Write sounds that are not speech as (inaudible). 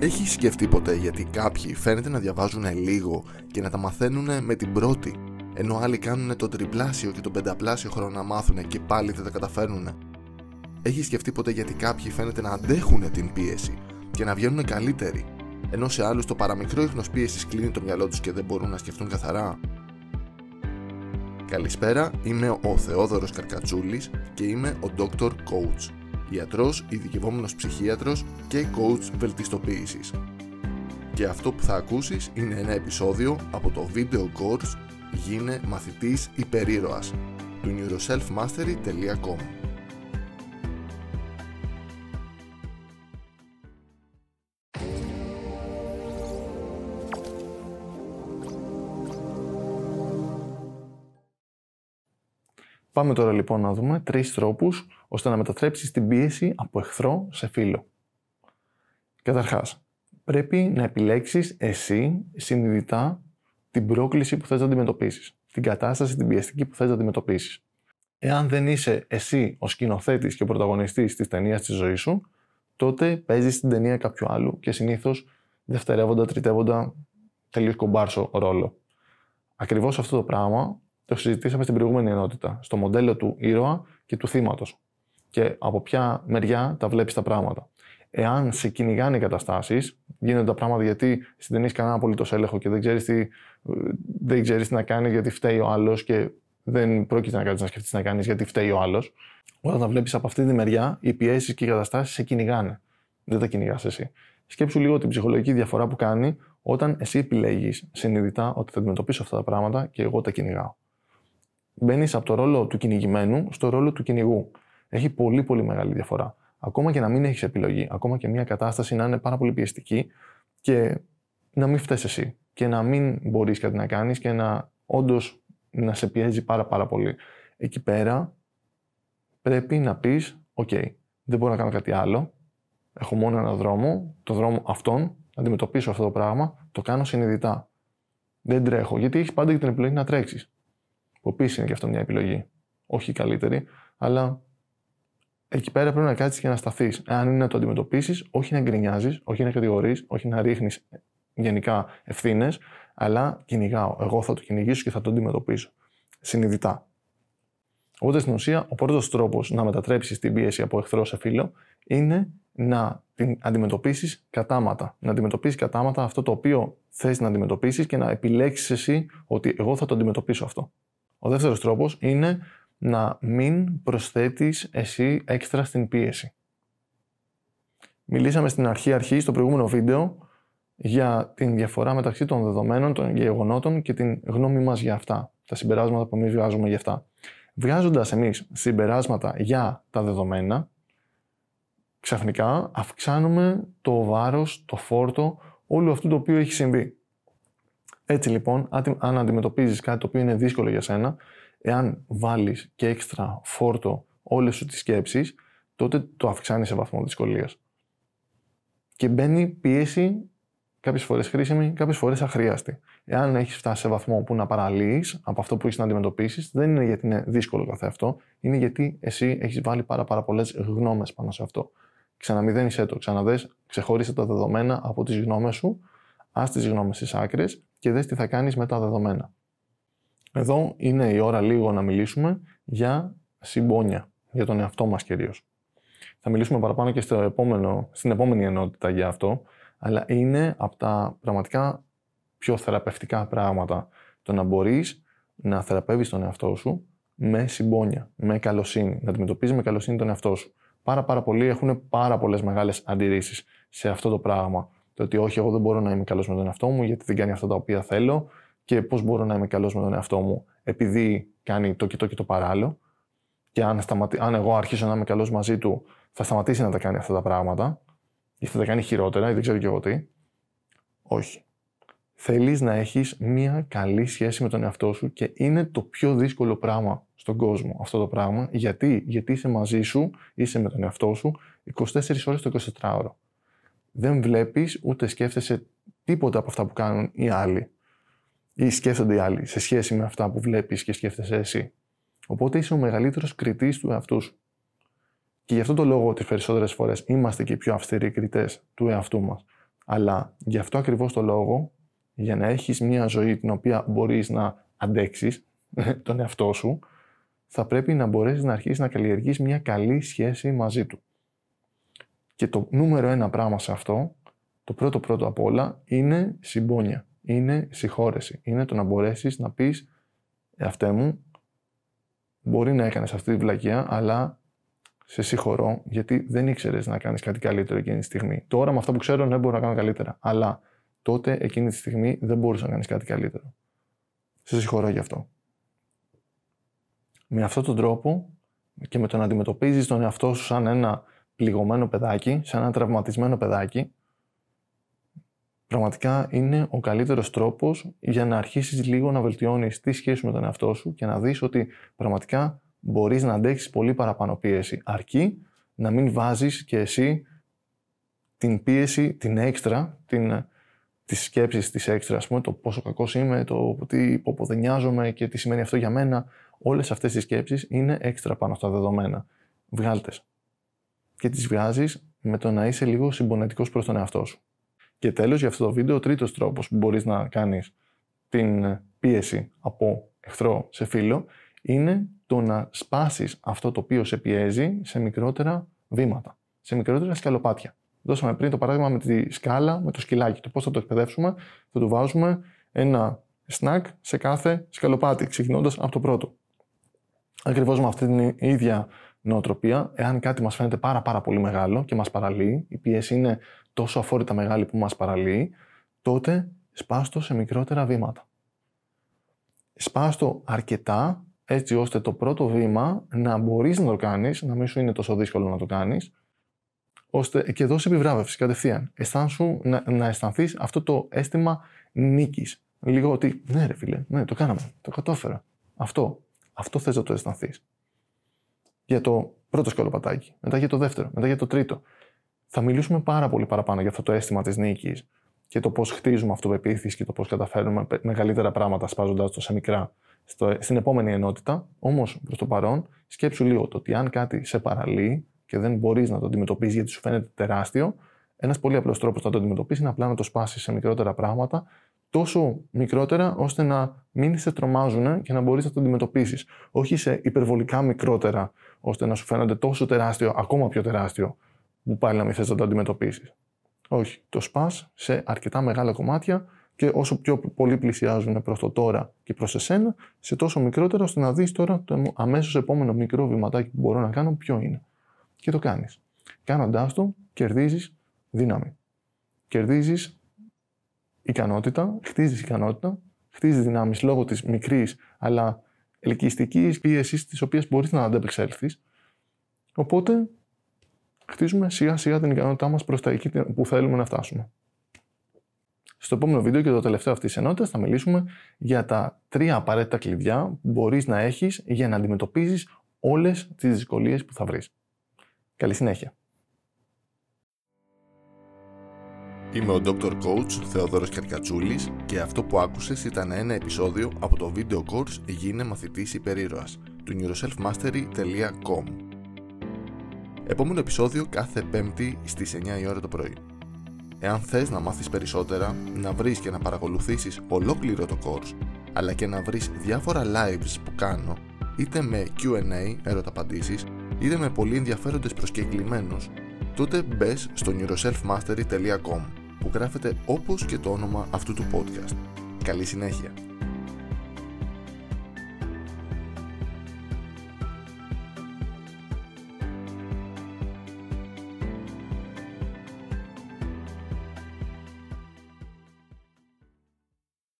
Έχεις σκεφτεί ποτέ γιατί κάποιοι φαίνεται να διαβάζουν λίγο και να τα μαθαίνουν με την πρώτη, ενώ άλλοι κάνουν το τριπλάσιο και το πενταπλάσιο χρόνο να μάθουν και πάλι δεν τα καταφέρνουν. Έχεις σκεφτεί ποτέ γιατί κάποιοι φαίνεται να αντέχουν την πίεση και να βγαίνουν καλύτεροι, ενώ σε άλλους το παραμικρό ίχνος πίεσης κλείνει το μυαλό τους και δεν μπορούν να σκεφτούν καθαρά; Καλησπέρα, είμαι ο Θεόδωρος Καρκατσούλης και είμαι ο Dr. Coach ιατρός, ειδικευόμενος ψυχίατρος και coach βελτιστοποίησης. Και αυτό που θα ακούσεις είναι ένα επεισόδιο από το video course «Γίνε μαθητής υπερήρωας» του neuroselfmastery.com Πάμε τώρα λοιπόν να δούμε τρεις τρόπους ώστε να μετατρέψεις την πίεση από εχθρό σε φίλο. Καταρχάς, πρέπει να επιλέξεις εσύ συνειδητά την πρόκληση που θες να αντιμετωπίσεις, την κατάσταση, την πιεστική που θες να αντιμετωπίσεις. Εάν δεν είσαι εσύ ο σκηνοθέτης και ο πρωταγωνιστής της ταινίας της ζωής σου, τότε παίζεις την ταινία κάποιου άλλου και συνήθως δευτερεύοντα, τριτεύοντα, τελείως κομπάρσο ρόλο. Ακριβώς αυτό το πράγμα το συζητήσαμε στην προηγούμενη ενότητα, στο μοντέλο του ήρωα και του θύματος. Και από ποια μεριά τα βλέπεις τα πράγματα. Εάν σε κυνηγάνε οι καταστάσεις, γίνονται τα πράγματα γιατί δεν έχεις κανένα απολύτως έλεγχο και δεν ξέρεις τι, δεν ξέρεις τι να κάνεις γιατί φταίει ο άλλος και δεν πρόκειται να κάνει να σκεφτείς να κάνεις γιατί φταίει ο άλλος. Όταν τα βλέπεις από αυτή τη μεριά, οι πιέσεις και οι καταστάσεις σε κυνηγάνε. Δεν τα κυνηγάς εσύ. Σκέψου λίγο την ψυχολογική διαφορά που κάνει όταν εσύ επιλέγεις συνειδητά ότι θα αντιμετωπίσω αυτά τα πράγματα και εγώ τα κυνηγάω μπαίνεις από το ρόλο του κυνηγημένου στο ρόλο του κυνηγού. Έχει πολύ πολύ μεγάλη διαφορά. Ακόμα και να μην έχεις επιλογή, ακόμα και μια κατάσταση να είναι πάρα πολύ πιεστική και να μην φταίει εσύ και να μην μπορείς κάτι να κάνεις και να όντως να σε πιέζει πάρα πάρα πολύ. Εκεί πέρα πρέπει να πεις: OK, δεν μπορώ να κάνω κάτι άλλο. Έχω μόνο ένα δρόμο, το δρόμο αυτόν, να αντιμετωπίσω αυτό το πράγμα, το κάνω συνειδητά. Δεν τρέχω, γιατί έχεις πάντα και την επιλογή να τρέξεις που επίση είναι και αυτό μια επιλογή. Όχι η καλύτερη, αλλά εκεί πέρα πρέπει να κάτσεις και να σταθείς. Αν είναι να το αντιμετωπίσεις, όχι να γκρινιάζεις, όχι να κατηγορείς, όχι να ρίχνεις γενικά ευθύνες, αλλά κυνηγάω. Εγώ θα το κυνηγήσω και θα το αντιμετωπίσω. Συνειδητά. Οπότε στην ουσία, ο πρώτος τρόπος να μετατρέψεις την πίεση από εχθρό σε φίλο είναι να την αντιμετωπίσεις κατάματα. Να αντιμετωπίσεις κατάματα αυτό το οποίο θες να αντιμετωπίσεις και να επιλέξεις εσύ ότι εγώ θα το αντιμετωπίσω αυτό. Ο δεύτερος τρόπος είναι να μην προσθέτεις εσύ έξτρα στην πίεση. Μιλήσαμε στην αρχή αρχή στο προηγούμενο βίντεο για την διαφορά μεταξύ των δεδομένων, των γεγονότων και την γνώμη μας για αυτά, τα συμπεράσματα που εμείς βγάζουμε για αυτά. Βγάζοντας εμείς συμπεράσματα για τα δεδομένα, ξαφνικά αυξάνουμε το βάρος, το φόρτο όλου αυτού το οποίο έχει συμβεί. Έτσι λοιπόν, αν αντιμετωπίζεις κάτι το οποίο είναι δύσκολο για σένα, εάν βάλεις και έξτρα φόρτο όλες σου τις σκέψεις, τότε το αυξάνεις σε βαθμό δυσκολίας. Και μπαίνει πίεση κάποιες φορές χρήσιμη, κάποιες φορές αχρίαστη. Εάν έχεις φτάσει σε βαθμό που να παραλύεις από αυτό που έχεις να αντιμετωπίσεις, δεν είναι γιατί είναι δύσκολο καθ' αυτό, είναι γιατί εσύ έχεις βάλει πάρα, πάρα πολλές γνώμες πάνω σε αυτό. Ξαναμηδένισέ το, ξαναδες, ξεχώρισε τα δεδομένα από τις γνώμες σου, ας τις γνώμες στις άκρες και δες τι θα κάνεις με τα δεδομένα. Εδώ είναι η ώρα λίγο να μιλήσουμε για συμπόνια, για τον εαυτό μας κυρίως. Θα μιλήσουμε παραπάνω και στο επόμενο, στην επόμενη ενότητα για αυτό, αλλά είναι από τα πραγματικά πιο θεραπευτικά πράγματα το να μπορείς να θεραπεύεις τον εαυτό σου με συμπόνια, με καλοσύνη, να αντιμετωπίζεις με καλοσύνη τον εαυτό σου. Πάρα πάρα πολλοί έχουν πάρα πολλές μεγάλες αντιρρήσεις σε αυτό το πράγμα. Το ότι όχι, εγώ δεν μπορώ να είμαι καλός με τον εαυτό μου γιατί δεν κάνει αυτά τα οποία θέλω και πώς μπορώ να είμαι καλός με τον εαυτό μου επειδή κάνει το και το και το παράλληλο. Και αν, σταματη... αν εγώ αρχίσω να είμαι καλός μαζί του, θα σταματήσει να τα κάνει αυτά τα πράγματα ή θα τα κάνει χειρότερα ή δεν ξέρω και εγώ τι. Όχι. Θέλεις να έχεις μια καλή σχέση με τον εαυτό σου και είναι το πιο δύσκολο πράγμα στον κόσμο αυτό το πράγμα. Γιατί, Γιατί είσαι μαζί σου, είσαι με τον εαυτό σου 24 ώρες το 24ωρο δεν βλέπεις ούτε σκέφτεσαι τίποτα από αυτά που κάνουν οι άλλοι ή σκέφτονται οι άλλοι σε σχέση με αυτά που βλέπεις και σκέφτεσαι εσύ. Οπότε είσαι ο μεγαλύτερος κριτής του εαυτού σου. Και γι' αυτό το λόγο τις περισσότερες φορές είμαστε και οι πιο αυστηροί κριτές του εαυτού μας. Αλλά γι' αυτό ακριβώς το λόγο, για να έχεις μια ζωή την οποία μπορείς να αντέξεις (laughs) τον εαυτό σου, θα πρέπει να μπορέσεις να αρχίσεις να καλλιεργείς μια καλή σχέση μαζί του. Και το νούμερο ένα πράγμα σε αυτό, το πρώτο πρώτο απ' όλα, είναι συμπόνια. Είναι συγχώρεση. Είναι το να μπορέσεις να πεις «Εαυτέ μου, μπορεί να έκανες αυτή τη βλακεία, αλλά σε συγχωρώ γιατί δεν ήξερες να κάνεις κάτι καλύτερο εκείνη τη στιγμή. Τώρα με αυτό που ξέρω, ναι, μπορώ να κάνω καλύτερα. Αλλά τότε εκείνη τη στιγμή δεν μπορούσα να κάνεις κάτι καλύτερο. Σε συγχωρώ γι' αυτό. Με αυτόν τον τρόπο και με το να αντιμετωπίζεις τον εαυτό σου σαν ένα πληγωμένο παιδάκι, σαν ένα τραυματισμένο παιδάκι, πραγματικά είναι ο καλύτερος τρόπος για να αρχίσεις λίγο να βελτιώνεις τη σχέση με τον εαυτό σου και να δεις ότι πραγματικά μπορείς να αντέξεις πολύ παραπάνω πίεση. Αρκεί να μην βάζεις και εσύ την πίεση, την έξτρα, την, τις σκέψεις της έξτρα, ας πούμε, το πόσο κακός είμαι, το τι ποποδενιάζομαι και τι σημαίνει αυτό για μένα. Όλες αυτές τις σκέψεις είναι έξτρα πάνω στα δεδομένα. Βγάλτες. Και τις βγάζεις με το να είσαι λίγο συμπονετικός προς τον εαυτό σου. Και τέλος για αυτό το βίντεο, ο τρίτος τρόπος που μπορείς να κάνεις την πίεση από εχθρό σε φίλο είναι το να σπάσεις αυτό το οποίο σε πιέζει σε μικρότερα βήματα, σε μικρότερα σκαλοπάτια. Δώσαμε πριν το παράδειγμα με τη σκάλα, με το σκυλάκι. Το πώς θα το εκπαιδεύσουμε, θα του βάζουμε ένα snack σε κάθε σκαλοπάτι, ξεκινώντας από το πρώτο. Ακριβώς με αυτή την ίδια νοοτροπία, εάν κάτι μας φαίνεται πάρα πάρα πολύ μεγάλο και μας παραλύει, η πίεση είναι τόσο αφόρητα μεγάλη που μας παραλύει, τότε σπάστο σε μικρότερα βήματα. Σπάστο αρκετά έτσι ώστε το πρώτο βήμα να μπορείς να το κάνεις, να μην σου είναι τόσο δύσκολο να το κάνεις, ώστε και δώσει επιβράβευση κατευθείαν. Αισθάνσου να, να αισθανθείς αυτό το αίσθημα νίκης. Λίγο ότι, ναι, ρε φίλε, ναι, το κάναμε, το κατόφερα. Αυτό. Αυτό θες να το αισθανθείς. Για το πρώτο σκαλοπατάκι, μετά για το δεύτερο, μετά για το τρίτο. Θα μιλήσουμε πάρα πολύ παραπάνω για αυτό το αίσθημα της νίκης και το πώς χτίζουμε αυτοπεποίθηση και το πώς καταφέρνουμε μεγαλύτερα πράγματα σπάζοντάς το σε μικρά στο, στην επόμενη ενότητα. Όμως προς το παρόν, σκέψου λίγο το ότι αν κάτι σε παραλύει και δεν μπορείς να το αντιμετωπίσεις γιατί σου φαίνεται τεράστιο, ένας πολύ απλός τρόπος να το αντιμετωπίσεις είναι απλά να το σπάσεις σε μικρότερα πράγματα, τόσο μικρότερα ώστε να μην σε τρομάζουν και να μπορείς να το αντιμετωπίσεις. Όχι σε υπερβολικά μικρότερα, ώστε να σου φαίνονται τόσο τεράστιο, ακόμα πιο τεράστιο, που πάλι να μην θες να το αντιμετωπίσεις. Όχι. Το σπάς σε αρκετά μεγάλα κομμάτια και όσο πιο πολύ πλησιάζουν προς το τώρα και προς εσένα, σε τόσο μικρότερο ώστε να δεις τώρα το αμέσως επόμενο μικρό βηματάκι που μπορώ να κάνω ποιο είναι. Και το κάνεις. Κάνοντάς το, κερδίζεις δύναμη. Κερδίζεις ικανότητα, χτίζεις ικανότητα, χτίζεις δυνάμεις λόγω της μικρής αλλά ελκυστικής πίεσης της οποίας μπορείς να αντεπεξέλθει. Οπότε χτίζουμε σιγά σιγά την ικανότητά μας προς τα εκεί που θέλουμε να φτάσουμε. Στο επόμενο βίντεο και το τελευταίο αυτής της ενότητας θα μιλήσουμε για τα τρία απαραίτητα κλειδιά που μπορείς να έχεις για να αντιμετωπίζεις όλες τις δυσκολίες που θα βρεις. Καλή συνέχεια. Είμαι ο Dr. Coach Θεοδόρος Καρκατσούλης και αυτό που άκουσες ήταν ένα επεισόδιο από το βίντεο course «Γίνε μαθητής υπερήρωας» του neuroselfmastery.com Επόμενο επεισόδιο κάθε πέμπτη στις 9 η ώρα το πρωί. Εάν θες να μάθεις περισσότερα, να βρεις και να παρακολουθήσεις ολόκληρο το course, αλλά και να βρεις διάφορα lives που κάνω, είτε με Q&A, ερωταπαντήσεις, είτε με πολύ ενδιαφέροντες προσκεκλημένους, τότε μπες στο neuroselfmastery.com που γράφεται όπως και το όνομα αυτού του podcast. Καλή συνέχεια!